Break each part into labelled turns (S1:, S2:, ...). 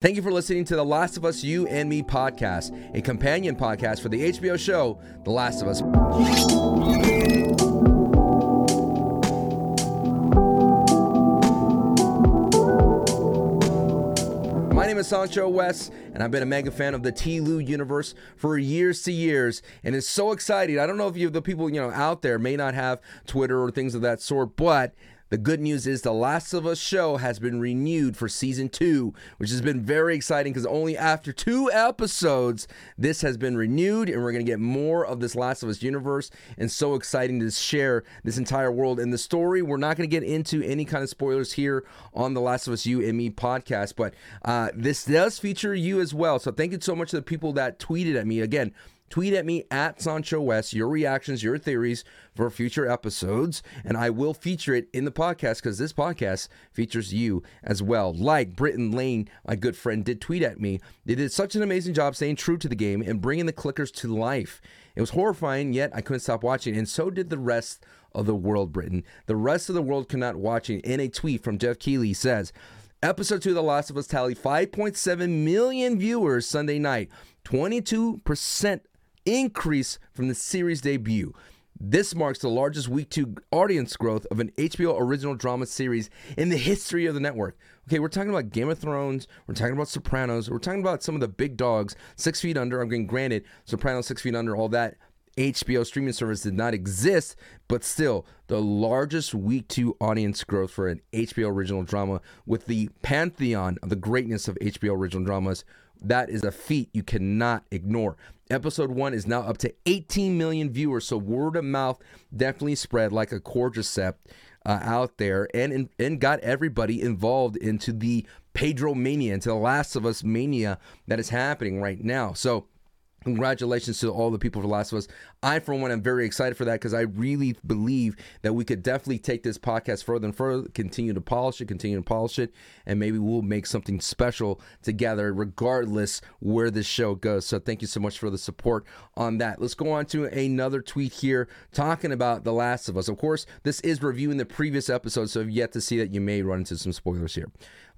S1: Thank you for listening to the Last of Us You and Me podcast, a companion podcast for the HBO show The Last of Us. My name is Sancho West, and I've been a mega fan of the T. Universe for years to years, and it's so exciting. I don't know if you, the people you know out there, may not have Twitter or things of that sort, but the good news is The Last of Us show has been renewed for season two, which has been very exciting because only after two episodes, this has been renewed, and we're going to get more of this Last of Us universe. And so exciting to share this entire world and the story. We're not going to get into any kind of spoilers here on The Last of Us You and Me podcast, but uh, this does feature you as well. So thank you so much to the people that tweeted at me. Again, Tweet at me at Sancho West your reactions, your theories for future episodes, and I will feature it in the podcast because this podcast features you as well. Like Britton Lane, my good friend, did tweet at me. They did such an amazing job staying true to the game and bringing the clickers to life. It was horrifying, yet I couldn't stop watching, and so did the rest of the world, Britton. The rest of the world could not watch it. In a tweet from Geoff Keighley says, Episode 2 of The Last of Us tallied 5.7 million viewers Sunday night, 22% increase from the series debut. This marks the largest week two audience growth of an HBO original drama series in the history of the network. Okay, we're talking about Game of Thrones, we're talking about Sopranos, we're talking about some of the big dogs, Six Feet Under. I'm getting granted, Sopranos, Six Feet Under, all that HBO streaming service did not exist, but still the largest week two audience growth for an HBO original drama with the pantheon of the greatness of HBO original dramas. That is a feat you cannot ignore. Episode one is now up to 18 million viewers, so word of mouth definitely spread like a cordyceps uh, out there, and and got everybody involved into the Pedro mania, into the Last of Us mania that is happening right now. So Congratulations to all the people for Last of Us. I, for one, am very excited for that because I really believe that we could definitely take this podcast further and further, continue to polish it, continue to polish it, and maybe we'll make something special together, regardless where this show goes. So, thank you so much for the support on that. Let's go on to another tweet here talking about The Last of Us. Of course, this is reviewing the previous episode, so if you yet to see that, you may run into some spoilers here.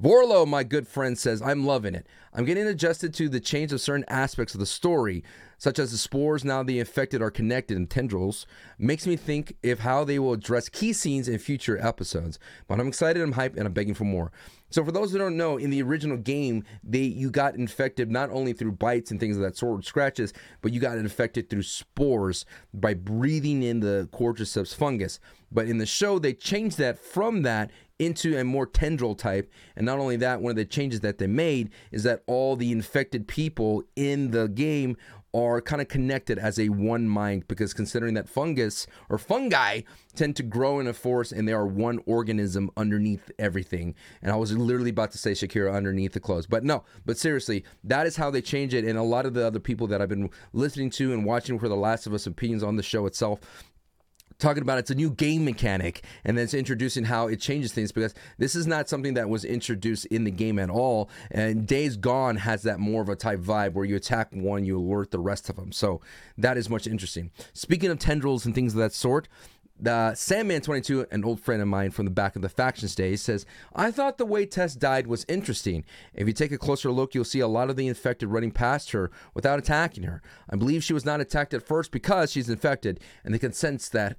S1: Vorlo, my good friend, says, I'm loving it. I'm getting adjusted to the change of certain aspects of the story, such as the spores now the infected are connected in tendrils, makes me think if how they will address key scenes in future episodes. But I'm excited, I'm hyped, and I'm begging for more. So for those who don't know, in the original game, they you got infected not only through bites and things of that sort, scratches, but you got infected through spores by breathing in the cordyceps fungus. But in the show, they changed that from that into a more tendril type. And not only that, one of the changes that they made is that all the infected people in the game are kind of connected as a one mind because considering that fungus or fungi tend to grow in a forest and they are one organism underneath everything. And I was literally about to say Shakira underneath the clothes, but no, but seriously, that is how they change it. And a lot of the other people that I've been listening to and watching for The Last of Us opinions on the show itself talking about it's a new game mechanic and then it's introducing how it changes things because this is not something that was introduced in the game at all and days gone has that more of a type vibe where you attack one you alert the rest of them so that is much interesting speaking of tendrils and things of that sort the Sandman22, an old friend of mine from the back of the factions days, says, I thought the way Tess died was interesting. If you take a closer look, you'll see a lot of the infected running past her without attacking her. I believe she was not attacked at first because she's infected, and they can sense that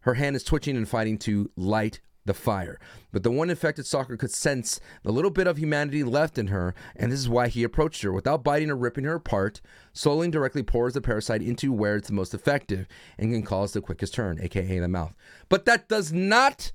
S1: her hand is twitching and fighting to light the fire. But the one infected stalker could sense the little bit of humanity left in her, and this is why he approached her. Without biting or ripping her apart, and directly pours the parasite into where it's the most effective and can cause the quickest turn, aka in the mouth. But that does not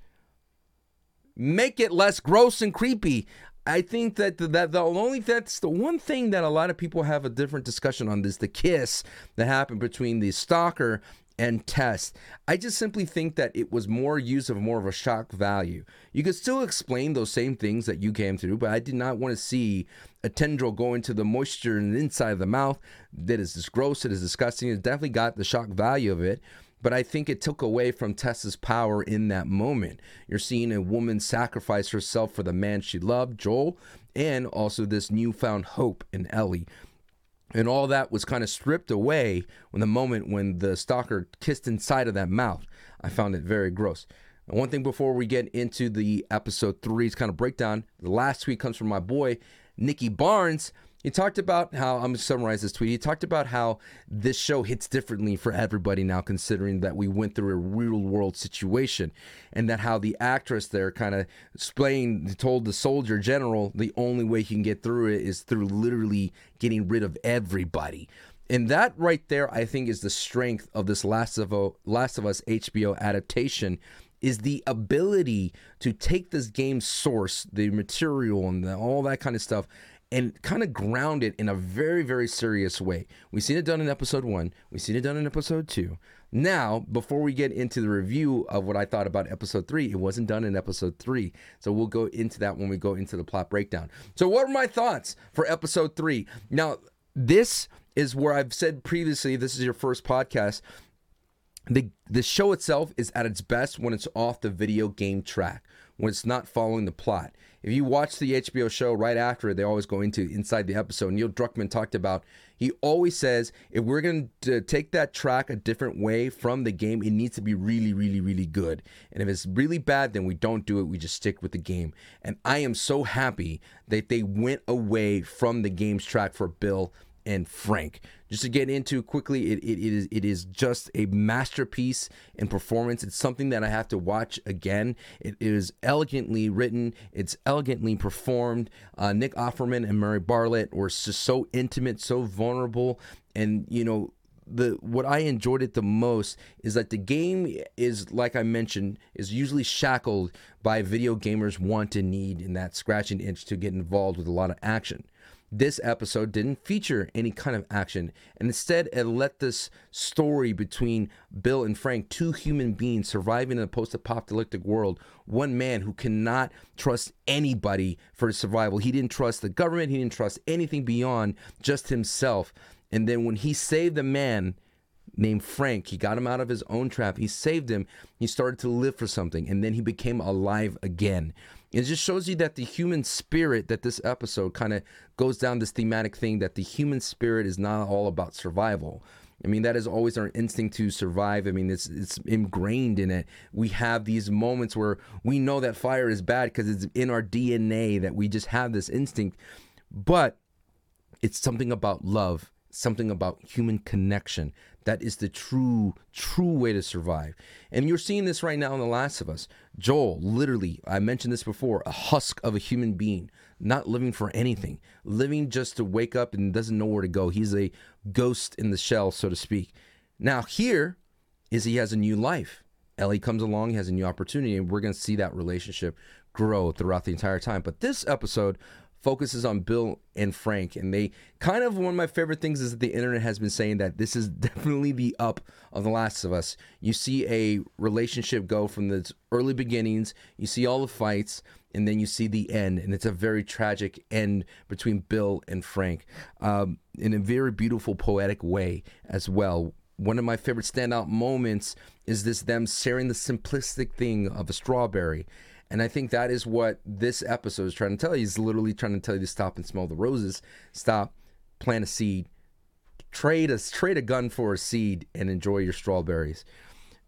S1: make it less gross and creepy. I think that the, that the only that's the one thing that a lot of people have a different discussion on is the kiss that happened between the stalker and Tess. I just simply think that it was more use of more of a shock value. You could still explain those same things that you came through, but I did not want to see a tendril go into the moisture and inside of the mouth. That is just gross. It is disgusting. It definitely got the shock value of it. But I think it took away from Tess's power in that moment. You're seeing a woman sacrifice herself for the man she loved, Joel, and also this newfound hope in Ellie and all that was kind of stripped away when the moment when the stalker kissed inside of that mouth. I found it very gross. And one thing before we get into the episode three's kind of breakdown, the last tweet comes from my boy Nikki Barnes, he talked about how I'm gonna summarize this tweet. He talked about how this show hits differently for everybody now, considering that we went through a real world situation, and that how the actress there kind of explained, told the soldier general the only way he can get through it is through literally getting rid of everybody. And that right there, I think, is the strength of this Last of, o, Last of Us HBO adaptation is the ability to take this game's source, the material, and the, all that kind of stuff, and kind of ground it in a very, very serious way. We've seen it done in episode one, we've seen it done in episode two. Now, before we get into the review of what I thought about episode three, it wasn't done in episode three. So we'll go into that when we go into the plot breakdown. So, what are my thoughts for episode three? Now, this is where I've said previously, this is your first podcast. The the show itself is at its best when it's off the video game track, when it's not following the plot. If you watch the HBO show right after they always go into inside the episode. Neil Druckmann talked about he always says if we're going to take that track a different way from the game, it needs to be really, really, really good. And if it's really bad, then we don't do it. We just stick with the game. And I am so happy that they went away from the game's track for Bill and Frank. Just to get into quickly, it, it, it is it is just a masterpiece in performance. It's something that I have to watch again. It is elegantly written. It's elegantly performed. Uh, Nick Offerman and Murray Bartlett were just so intimate, so vulnerable, and you know the what I enjoyed it the most is that the game is like I mentioned is usually shackled by video gamers want and need in that scratch scratching itch to get involved with a lot of action this episode didn't feature any kind of action and instead it let this story between bill and frank two human beings surviving in a post-apocalyptic world one man who cannot trust anybody for his survival he didn't trust the government he didn't trust anything beyond just himself and then when he saved the man named Frank. He got him out of his own trap. He saved him. He started to live for something, and then he became alive again. It just shows you that the human spirit that this episode kind of goes down this thematic thing that the human spirit is not all about survival. I mean, that is always our instinct to survive. I mean, it's it's ingrained in it. We have these moments where we know that fire is bad because it's in our DNA that we just have this instinct. But it's something about love, something about human connection that is the true, true way to survive. And you're seeing this right now in The Last of Us. Joel, literally, I mentioned this before, a husk of a human being, not living for anything, living just to wake up and doesn't know where to go. He's a ghost in the shell, so to speak. Now, here is he has a new life. Ellie comes along, he has a new opportunity, and we're going to see that relationship grow throughout the entire time. But this episode focuses on Bill and Frank. And they kind of one of my favorite things is that the internet has been saying that this is definitely the up of The Last of Us. You see a relationship go from the early beginnings, you see all the fights, and then you see the end. And it's a very tragic end between Bill and Frank um, in a very beautiful, poetic way as well. One of my favorite standout moments is this them sharing the simplistic thing of a strawberry and I think that is what this episode is trying to tell you. He's literally trying to tell you to stop and smell the roses, stop, plant a seed, trade a trade a gun for a seed, and enjoy your strawberries.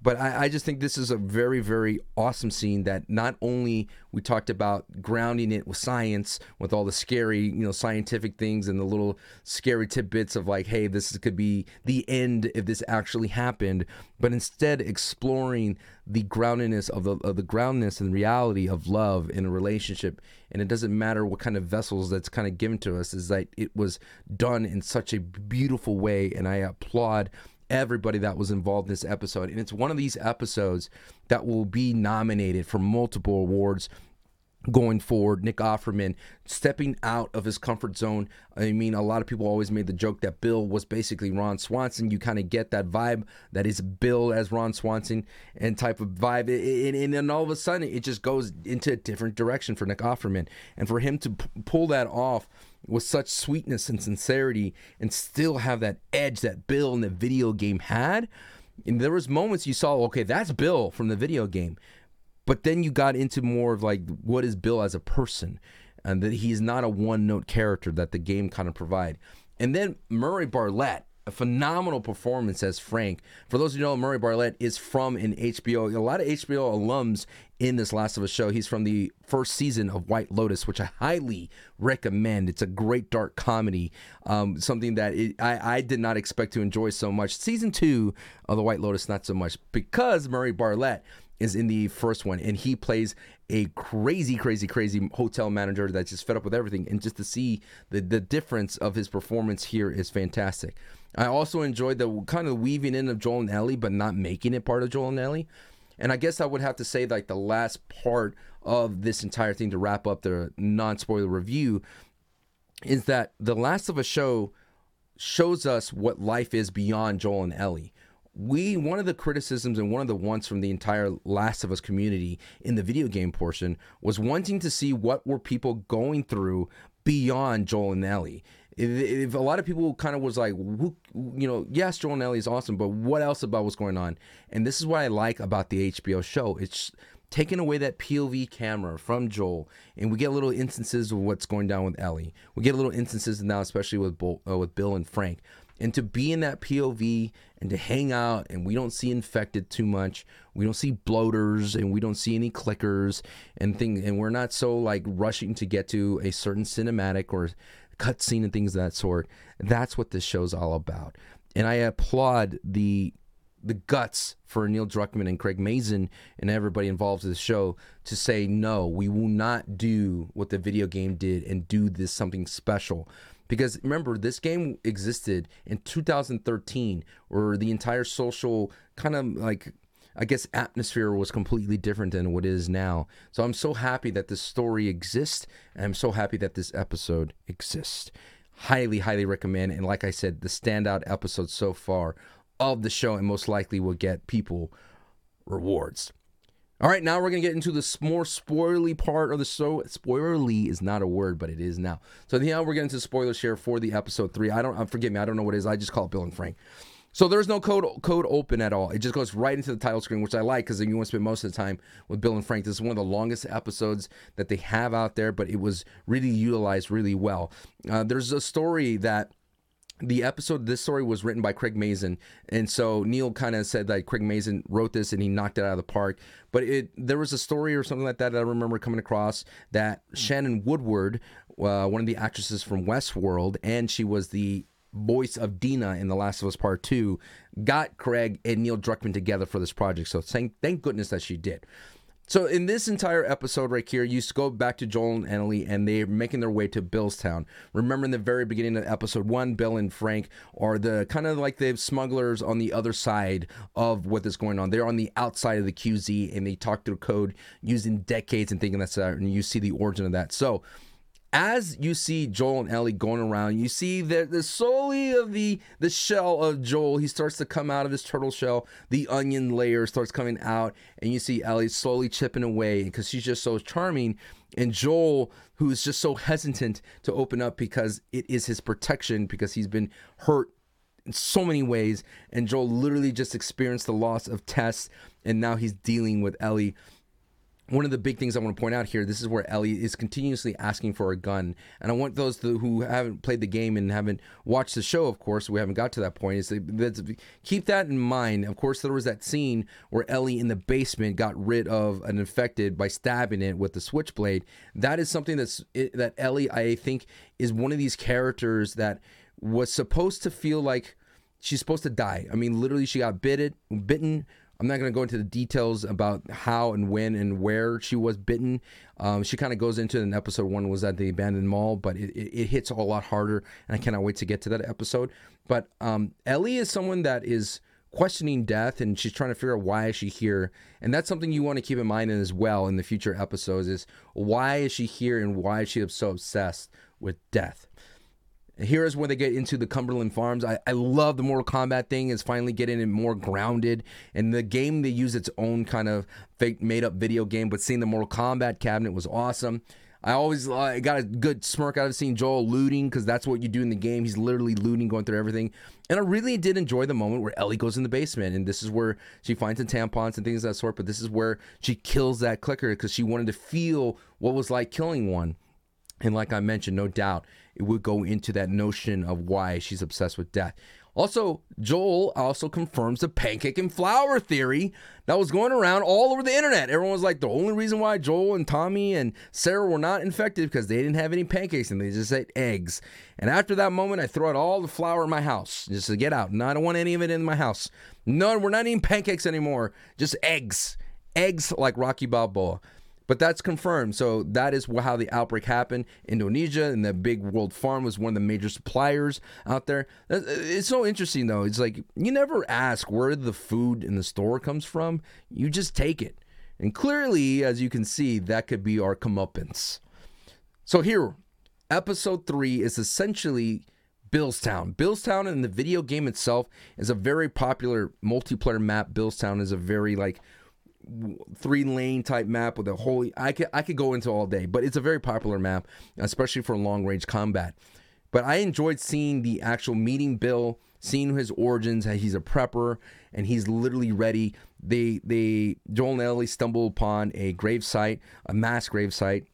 S1: But I, I, just think this is a very, very awesome scene that not only we talked about grounding it with science, with all the scary, you know, scientific things and the little scary tidbits of like, hey, this could be the end if this actually happened, but instead exploring the groundedness of the of the groundness and reality of love in a relationship. And it doesn't matter what kind of vessels that's kind of given to us, is that it was done in such a beautiful way. And I applaud everybody that was involved in this episode. And it's one of these episodes that will be nominated for multiple awards going forward. Nick Offerman stepping out of his comfort zone. I mean, a lot of people always made the joke that Bill was basically Ron Swanson. You kind of get that vibe that is Bill as Ron Swanson and type of vibe. And, then all of a sudden, it just goes into a different direction for Nick Offerman. And for him to p- pull that off with such sweetness and sincerity and still have that edge that Bill in the video game had. And there was moments you saw, okay, that's Bill from the video game. But then you got into more of like what is Bill as a person, and that he's not a one note character that the game kind of provide. And then Murray Bartlett, a phenomenal performance as Frank. For those of you who know, Murray Bartlett is from an HBO. A lot of HBO alums in this Last of Us show. He's from the first season of White Lotus, which I highly recommend. It's a great dark comedy, um, something that it, I, I did not expect to enjoy so much. Season two of the White Lotus, not so much because Murray Bartlett is in the first one, and he plays a crazy, crazy, crazy hotel manager that's just fed up with everything. And just to see the the difference of his performance here is fantastic. I also enjoyed the kind of weaving in of Joel and Ellie, but not making it part of Joel and Ellie. And I guess I would have to say like the last part of this entire thing to wrap up the non spoiler review is that the Last of Us show shows us what life is beyond Joel and Ellie we one of the criticisms and one of the wants from the entire last of us community in the video game portion was wanting to see what were people going through beyond joel and ellie if, a lot of people kind of was like you know yes joel and ellie is awesome but what else about what's going on and this is what i like about the hbo show it's taking away that POV camera from Joel, and we get little instances of what's going down with Ellie. We get little instances now, especially with Bo, uh, with Bill and Frank, and to be in that POV and to hang out and we don't see infected too much. We don't see bloaters and we don't see any clickers and things and we're not so like rushing to get to a certain cinematic or cutscene and things of that sort. That's what this show's all about. And I applaud the the guts for Neil Druckmann and Craig Mazin and everybody involved in the show to say no, we will not do what the video game did and do this something special. Because remember, this game existed in 2013, where the entire social kind of like I guess atmosphere was completely different than what is now. So I'm so happy that this story exists, and I'm so happy that this episode exists. Highly, highly recommend. And like I said, the standout episode so far of the show, and most likely will get people rewards. All right, now we're gonna get into the more spoilerly part of the show. Spoilerly is not a word, but it is now. So now we're getting to spoilers here for the episode three. I don't, uh, forgive me, I don't know what it is. I just call it Bill and Frank. So there's no code code open at all. It just goes right into the title screen, which I like because you want to spend most of the time with Bill and Frank. This is one of the longest episodes that they have out there, but it was really utilized really well. Uh, there's a story that the episode this story was written by Craig Mazin and so Neil kind of said that Craig Mazin wrote this and he knocked it out of the park but it there was a story or something like that, that I remember coming across that Shannon Woodward uh, one of the actresses from Westworld and she was the voice of Dina in The Last of Us Part 2 got Craig and Neil Druckmann together for this project so thank, thank goodness that she did so in this entire episode right here, you go back to Joel and Ellie, and they're making their way to Billstown. Remember in the very beginning of episode one, Bill and Frank are the kind of like the smugglers on the other side of what is going on. They're on the outside of the QZ, and they talk through code using decades and thinking that's that, and you see the origin of that. So as you see Joel and Ellie going around, you see that the solely of the the shell of Joel, he starts to come out of his turtle shell. The onion layer starts coming out, and you see Ellie slowly chipping away because she's just so charming. And Joel, who is just so hesitant to open up because it is his protection because he's been hurt in so many ways. And Joel literally just experienced the loss of Tess, and now he's dealing with Ellie one of the big things I want to point out here, this is where Ellie is continuously asking for a gun, and I want those who haven't played the game and haven't watched the show, of course, we haven't got to that point, is to keep that in mind. Of course, there was that scene where Ellie in the basement got rid of an infected by stabbing it with the switchblade. That is something that's that Ellie, I think, is one of these characters that was supposed to feel like she's supposed to die. I mean, literally, she got bitten, bitten I'm not going to go into the details about how and when and where she was bitten. Um, she kind of goes into in episode one was at the abandoned mall, but it, it, it, hits a lot harder, and I cannot wait to get to that episode. But um, Ellie is someone that is questioning death, and she's trying to figure out why is she here, and that's something you want to keep in mind as well in the future episodes: is why is she here, and why is she so obsessed with death? Here is where they get into the Cumberland Farms. I, I love the Mortal Kombat thing. Is finally getting it more grounded. And the game they use its own kind of fake made up video game, but seeing the Mortal Kombat cabinet was awesome. I always uh, got a good smirk out of seeing Joel looting because that's what you do in the game. He's literally looting, going through everything. And I really did enjoy the moment where Ellie goes in the basement and this is where she finds the tampons and things of that sort. But this is where she kills that clicker because she wanted to feel what was like killing one. And like I mentioned, no doubt it would go into that notion of why she's obsessed with death. Also, Joel also confirms the pancake and flour theory that was going around all over the internet. Everyone was like, the only reason why Joel and Tommy and Sarah were not infected because they didn't have any pancakes and they just ate eggs. And after that moment, I threw out all the flour in my house just to get out. No, I don't want any of it in my house. No, we're not eating pancakes anymore. Just eggs. Eggs like Rocky Balboa. But that's confirmed. So that is how the outbreak happened. Indonesia and the big world farm was one of the major suppliers out there. It's so interesting though. It's like you never ask where the food in the store comes from. You just take it. And clearly, as you can see, that could be our comeuppance. So here, episode three is essentially Billstown. Billstown in the video game itself is a very popular multiplayer map. Billstown is a very like three lane type map with a whole I could I could go into all day, but it's a very popular map, especially for long range combat. But I enjoyed seeing the actual meeting Bill, seeing his origins, he's a prepper and he's literally ready. They they Joel and Ellie stumble upon a grave site, a mass grave site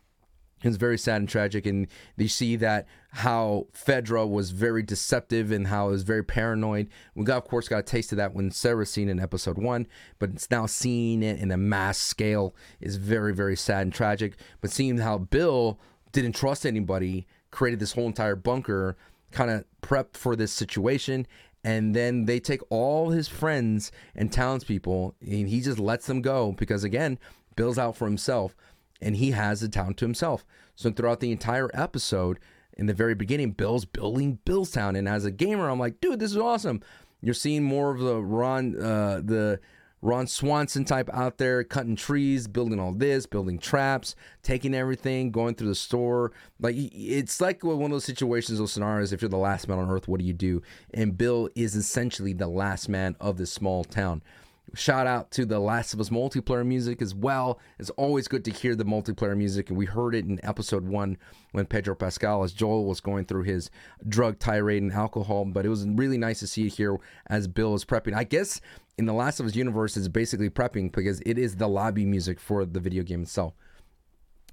S1: it's very sad and tragic, and you see that how Fedra was very deceptive and how it was very paranoid. We got, of course, got a taste of that when Sarah seen in episode one, but it's now seeing it in a mass scale is very, very sad and tragic. But seeing how Bill didn't trust anybody, created this whole entire bunker, kind of prepped for this situation, and then they take all his friends and townspeople, and he just lets them go because again, Bill's out for himself and he has the town to himself. So throughout the entire episode, in the very beginning, Bill's building Billstown, and as a gamer, I'm like, dude, this is awesome. You're seeing more of the Ron, uh, the Ron Swanson type out there, cutting trees, building all this, building traps, taking everything, going through the store. Like it's like one of those situations, those scenarios. If you're the last man on earth, what do you do? And Bill is essentially the last man of this small town. Shout out to the Last of Us multiplayer music as well. It's always good to hear the multiplayer music, and we heard it in episode one when Pedro Pascal, as Joel was going through his drug tirade and alcohol. But it was really nice to see it here as Bill is prepping. I guess in the Last of Us universe, is basically prepping because it is the lobby music for the video game itself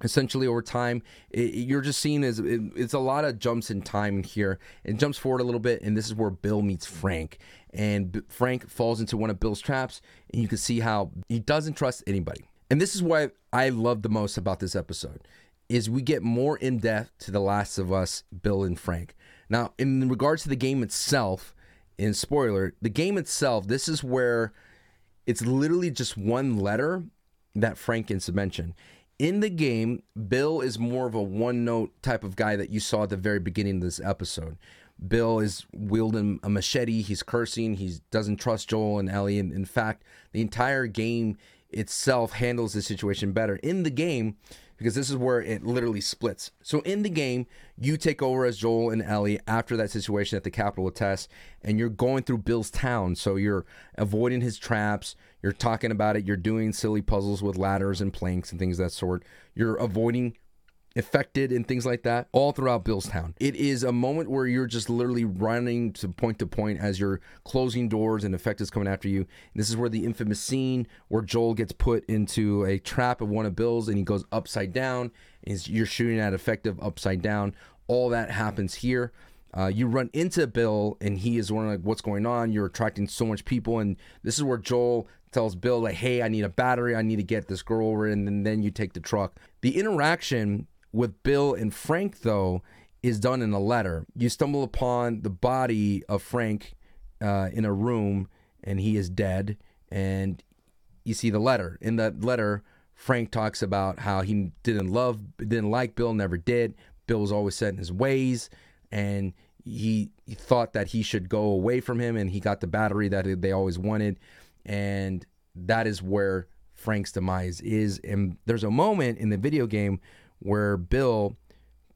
S1: essentially over time it, you're just seeing as it, it's a lot of jumps in time here. It jumps forward a little bit and this is where bill meets frank. And B- frank falls into one of bill's traps and you can see how he doesn't trust anybody. And this is why i love the most about this episode is we get more in depth to the last of us bill and frank. Now in regards to the game itself in spoiler the game itself this is where it's literally just one letter that frank gets mentioned in the game, Bill is more of a one note type of guy that you saw at the very beginning of this episode. Bill is wielding a machete. He's cursing. He doesn't trust Joel and Ellie. And in fact, the entire game itself handles the situation better. In the game, because this is where it literally splits. So in the game, you take over as Joel and Ellie after that situation at the Capitol test, and you're going through Bill's town. So you're avoiding his traps. You're talking about it. You're doing silly puzzles with ladders and planks and things that sort. You're avoiding affected and things like that all throughout Billstown. It is a moment where you're just literally running to point to point as you're closing doors and is coming after you. And this is where the infamous scene where Joel gets put into a trap of one of Bill's and he goes upside down. Is you're shooting at effective upside down. All that happens here. Uh, you run into Bill and he is wondering like what's going on. You're attracting so much people, and this is where Joel tells Bill like, "Hey, I need a battery. I need to get this girl over." And then, then you take the truck. The interaction with Bill and Frank, though, is done in a letter. You stumble upon the body of Frank uh, in a room, and he is dead. And you see the letter. In that letter, Frank talks about how he didn't love, didn't like Bill, never did. Bill was always set in his ways, and he, he thought that he should go away from him, and he got the battery that they always wanted. And that is where Frank's demise is. And there's a moment in the video game where Bill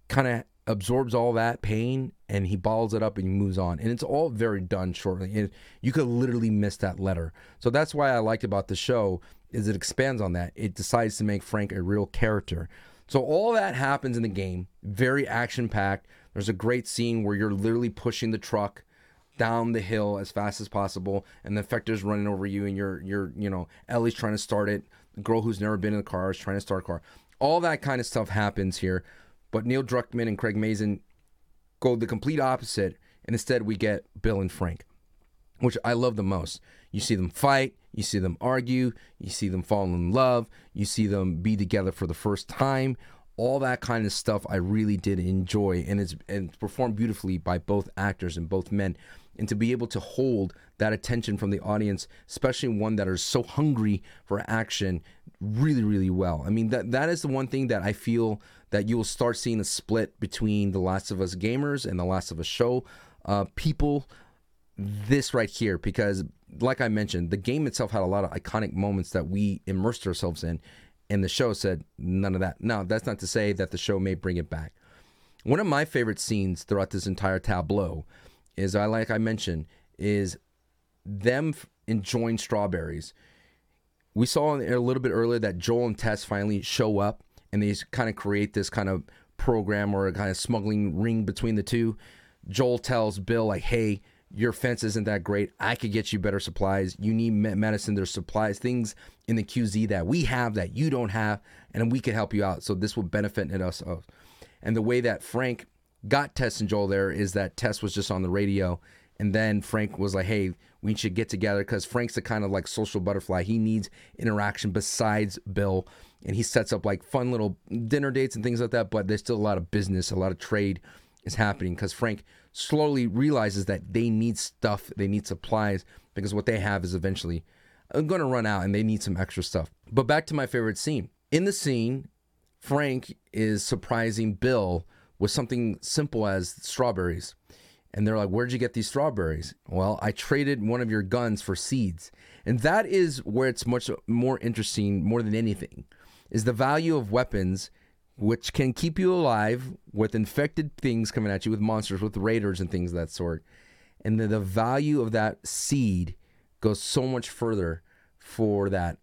S1: kind of absorbs all that pain and he balls it up and he moves on. And it's all very done shortly. And you could literally miss that letter. So that's why I liked about the show is it expands on that. It decides to make Frank a real character. So all that happens in the game, very action packed. There's a great scene where you're literally pushing the truck down the hill as fast as possible and the effector's running over you and you're you're you know Ellie's trying to start it. The girl who's never been in a car is trying to start a car all that kind of stuff happens here. But Neil Druckmann and Craig Mazin go the complete opposite, and instead we get Bill and Frank. which I love the most. You see them fight, you see them argue, you see them fall in love, you see them be together for the first time. All that kind of stuff I really did enjoy, and it's and performed beautifully by both actors and both men. And to be able to hold that attention from the audience, especially one that are so hungry for action, really, really well. I mean, that that is the one thing that I feel that you will start seeing a split between the Last of Us gamers and the Last of Us show uh, people. This right here, because like I mentioned, the game itself had a lot of iconic moments that we immersed ourselves in, and the show said none of that. Now, that's not to say that the show may bring it back. One of my favorite scenes throughout this entire tableau is I like I mentioned is them enjoying strawberries. We saw a little bit earlier that Joel and Tess finally show up and they kind of create this kind of program or a kind of smuggling ring between the two. Joel tells Bill like, "Hey, your fence isn't that great. I could get you better supplies. You need medicine. There's supplies, things in the QZ that we have that you don't have, and we could help you out. So this will benefit us." And the way that Frank got Tess and Joel there is that Tess was just on the radio, and then Frank was like, "Hey, we should get together," because Frank's the kind of like social butterfly. He needs interaction besides Bill, and he sets up like fun little dinner dates and things like that. But there's still a lot of business, a lot of trade is happening because Frank slowly realizes that they need stuff, they need supplies because what they have is eventually uh, going to run out, and they need some extra stuff. But back to my favorite scene. In the scene, Frank is surprising Bill with something simple as strawberries. And they're like, Where'd you get these strawberries? Well, I traded one of your guns for seeds. And that is where it's much more interesting, more than anything, is the value of weapons, which can keep you alive with infected things coming at you, with monsters, with raiders, and things of that sort. And the, the value of that seed goes so much further for that.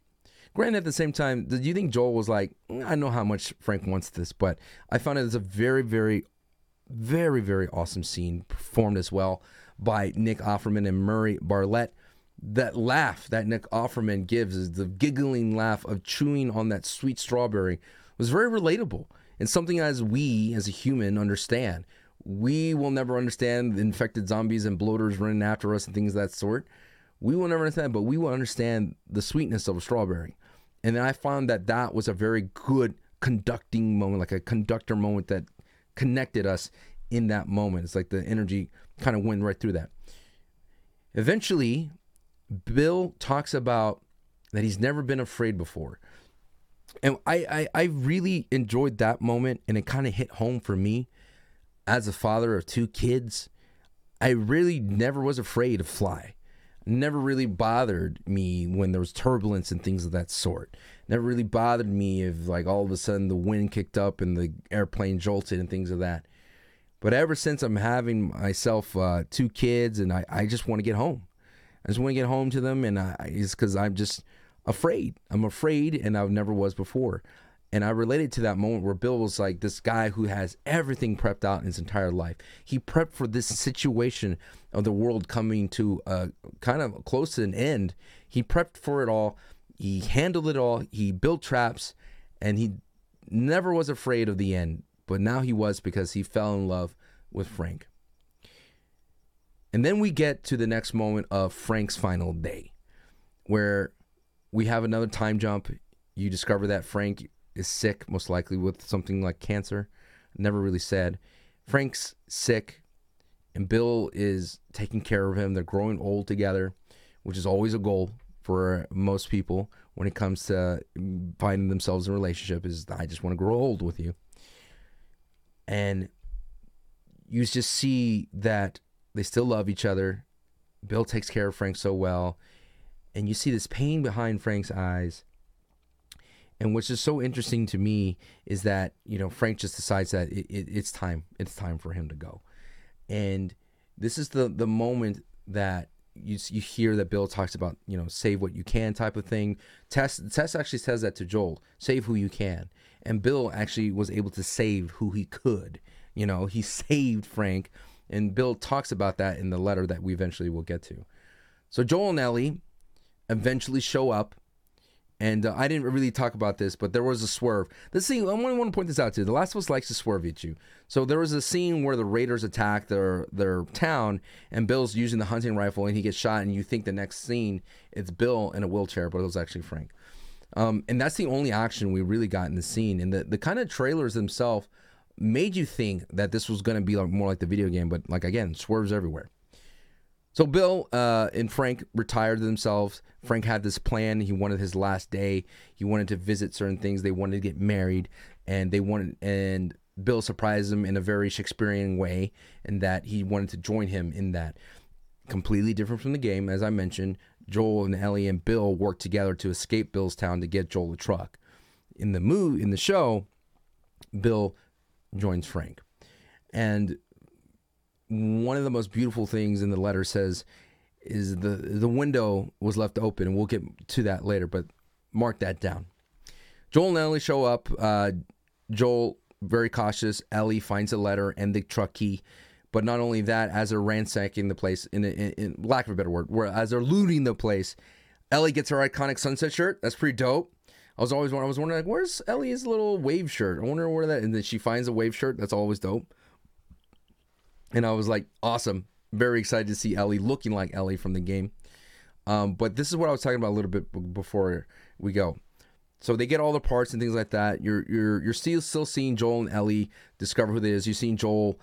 S1: Granted, at the same time, do you think Joel was like, mm, I know how much Frank wants this, but I found it as a very, very, very, very awesome scene performed as well by Nick Offerman and Murray Bartlett. That laugh that Nick Offerman gives is the giggling laugh of chewing on that sweet strawberry was very relatable and something as we as a human understand. We will never understand the infected zombies and bloaters running after us and things of that sort. We will never understand, but we will understand the sweetness of a strawberry. And then I found that that was a very good conducting moment, like a conductor moment that connected us in that moment. It's like the energy kind of went right through that. Eventually, Bill talks about that he's never been afraid before. And I, I, I really enjoyed that moment, and it kind of hit home for me as a father of two kids. I really never was afraid to fly never really bothered me when there was turbulence and things of that sort. Never really bothered me if like all of a sudden the wind kicked up and the airplane jolted and things of that. But ever since I'm having myself uh, two kids and I, I just want to get home. I just want to get home to them and I, it's because I'm just afraid. I'm afraid and I never was before. And I related to that moment where Bill was like this guy who has everything prepped out in his entire life. He prepped for this situation of the world coming to a kind of close to an end. He prepped for it all. He handled it all. He built traps and he never was afraid of the end. But now he was because he fell in love with Frank. And then we get to the next moment of Frank's final day, where we have another time jump. You discover that Frank is sick, most likely with something like cancer. Never really said. Frank's sick, and Bill is taking care of him. They're growing old together, which is always a goal for most people when it comes to finding themselves in a relationship. Is I just want to grow old with you, and you just see that they still love each other. Bill takes care of Frank so well, and you see this pain behind Frank's eyes and what's just so interesting to me is that you know Frank just decides that it, it, it's time. It's time for him to go, and this is the the moment that you you hear that Bill talks about you know save what you can type of thing. Tess Tess actually says that to Joel, save who you can, and Bill actually was able to save who he could. You know, he saved Frank, and Bill talks about that in the letter that we eventually will get to. So Joel and Ellie eventually show up And uh, I didn't really talk about this, but there was a swerve. The scene, I want to point this out too. The Last of Us likes to swerve at you. So there was a scene where the Raiders attack their their town, and Bill's using the hunting rifle, and he gets shot, and you think the next scene it's Bill in a wheelchair, but it was actually Frank. Um, and that's the only action we really got in the scene. And the, the kind of trailers themselves made you think that this was going to be like more like the video game, but like again, swerves everywhere. So Bill uh, and Frank retired themselves. Frank had this plan. He wanted his last day. He wanted to visit certain things. They wanted to get married, and they wanted and Bill surprised him in a very Shakespearean way, in that he wanted to join him in that. Completely different from the game, as I mentioned. Joel and Ellie and Bill work together to escape Bill's town to get Joel a truck. In the move in the show, Bill joins Frank, and one of the most beautiful things in the letter says is the the window was left open, and we'll get to that later. But mark that down. Joel and Ellie show up. Uh, Joel very cautious. Ellie finds a letter and the truck key. But not only that, as they're ransacking the place, in, in, in lack of a better word, where as they're looting the place, Ellie gets her iconic sunset shirt. That's pretty dope. I was always I was wondering like, where's Ellie's little wave shirt? I wonder where that. And then she finds a wave shirt. That's always dope and I was like, awesome. Very excited to see Ellie looking like Ellie from the game. Um, but this is what I was talking about a little bit b- before we go. So they get all the parts and things like that. You're you're you're still still seeing Joel and Ellie discover who they is. You're seeing Joel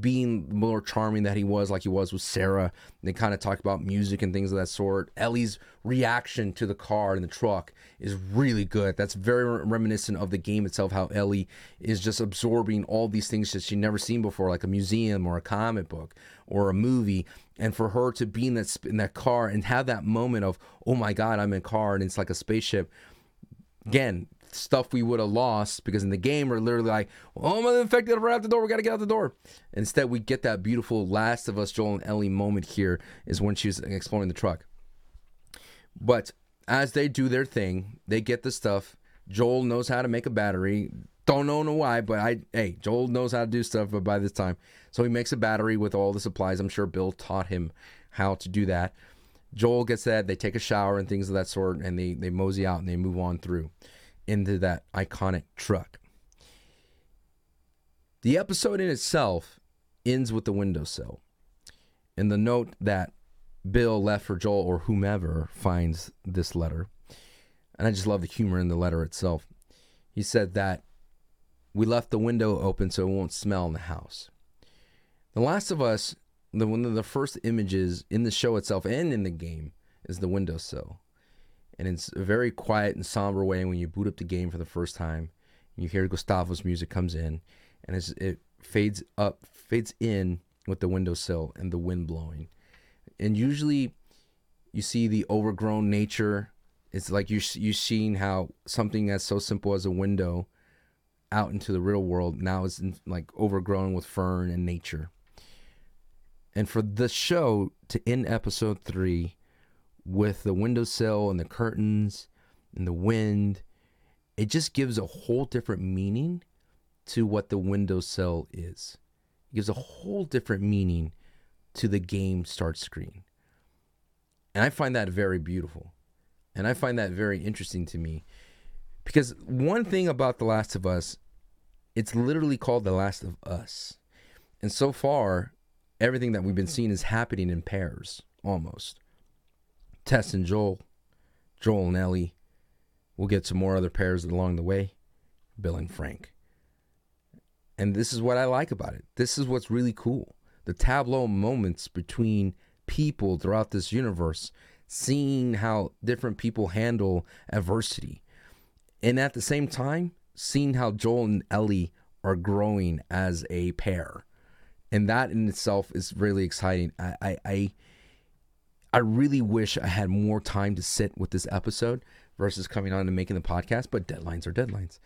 S1: being more charming that he was, like he was with Sarah. They kind of talk about music and things of that sort. Ellie's reaction to the car and the truck is really good. That's very reminiscent of the game itself. How Ellie is just absorbing all these things that she'd never seen before, like a museum or a comic book or a movie. And for her to be in that in that car and have that moment of, oh my God, I'm in a car and it's like a spaceship. Again, stuff we would have lost because in the game we're literally like, oh, I'm infected right out the door. We got to get out the door. Instead, we get that beautiful Last of Us Joel and Ellie moment here is when she's exploring the truck. But as they do their thing, they get the stuff. Joel knows how to make a battery. Don't know why, but I hey, Joel knows how to do stuff But by this time. So he makes a battery with all the supplies. I'm sure Bill taught him how to do that. Joel gets that, they take a shower and things of that sort, and they, they mosey out and they move on through into that iconic truck. The episode in itself ends with the windowsill and the note that Bill left for Joel or whomever finds this letter. And I just love the humor in the letter itself. He said that we left the window open so it won't smell in the house. The Last of Us, the one of the first images in the show itself and in the game is the windowsill and it's a very quiet and somber way when you boot up the game for the first time. You hear Gustavo's music comes in, and it fades up, fades in with the windowsill and the wind blowing. And usually, you see the overgrown nature. It's like you you seeing how something that's so simple as a window out into the real world now is like overgrown with fern and nature. And for the show to end episode three with the windowsill and the curtains and the wind, it just gives a whole different meaning to what the windowsill is. It gives a whole different meaning to the game start screen. And I find that very beautiful. And I find that very interesting to me. Because one thing about The Last of Us, it's literally called The Last of Us. And so far, everything that we've been seeing is happening in pairs almost. Tess and Joel, Joel and Ellie. We'll get some more other pairs along the way, Bill and Frank. And this is what I like about it. This is what's really cool. The tableau moments between people throughout this universe, seeing how different people handle adversity. And at the same time, seeing how Joel and Ellie are growing as a pair. And that in itself is really exciting. I, I, I I really wish I had more time to sit with this episode versus coming on and making the podcast, but deadlines are deadlines.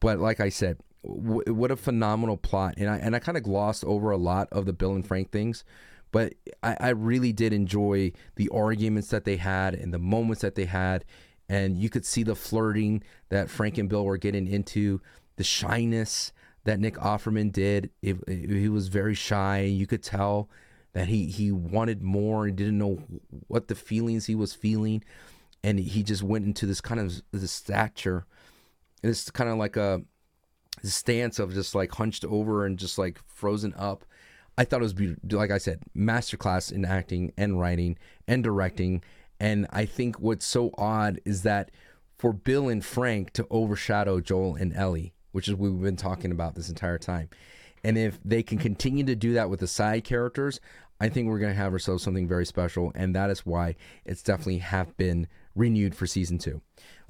S1: But like I said, w- what a phenomenal plot. And I and I kind of glossed over a lot of the Bill and Frank things, but I, I really did enjoy the arguments that they had and the moments that they had. And you could see the flirting that Frank and Bill were getting into, the shyness that Nick Offerman did. It, it, he was very shy. You could tell that he he wanted more and didn't know what the feelings he was feeling and he just went into this kind of this stature, this kind of like a stance of just like hunched over and just like frozen up. I thought it was beautiful. Like I said, masterclass in acting and writing and directing. And I think what's so odd is that for Bill and Frank to overshadow Joel and Ellie, which is what we've been talking about this entire time. And if they can continue to do that with the side characters, I think we're going to have ourselves something very special. And that is why it's definitely have been renewed for season two.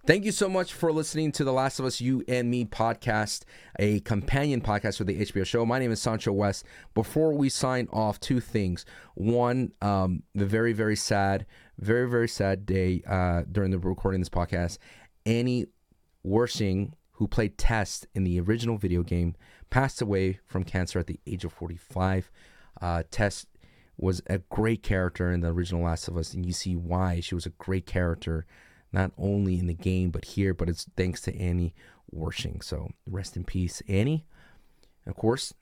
S1: Thank you so much for listening to the Last of Us You and Me podcast, a companion podcast for the HBO show. My name is Sancho West. Before we sign off, two things. One, um, the very, very sad, very, very sad day uh, during the recording this podcast. Annie Wersching, who played Tess in the original video game, passed away from cancer at the age of 45. Uh, Tess was a great character in the original Last of Us, and you see why she was a great character not only in the game but here. But it's thanks to Annie Wersching. So rest in peace, Annie. Of course,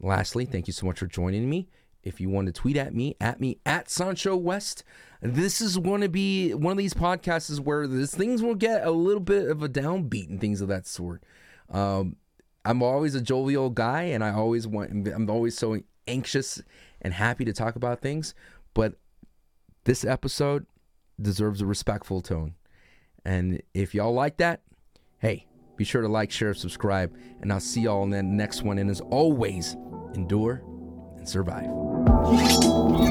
S1: lastly, thank you so much for joining me. If you want to tweet at me, at me at Sancho West. This is going to be one of these podcasts where these things will get a little bit of a downbeat and things of that sort. Um, I'm always a jovial guy, and I always want. I'm always so anxious and happy to talk about things. But this episode, deserves a respectful tone. And if y'all like that, hey, be sure to like, share, subscribe, and I'll see y'all in the next one. And as always, endure and survive.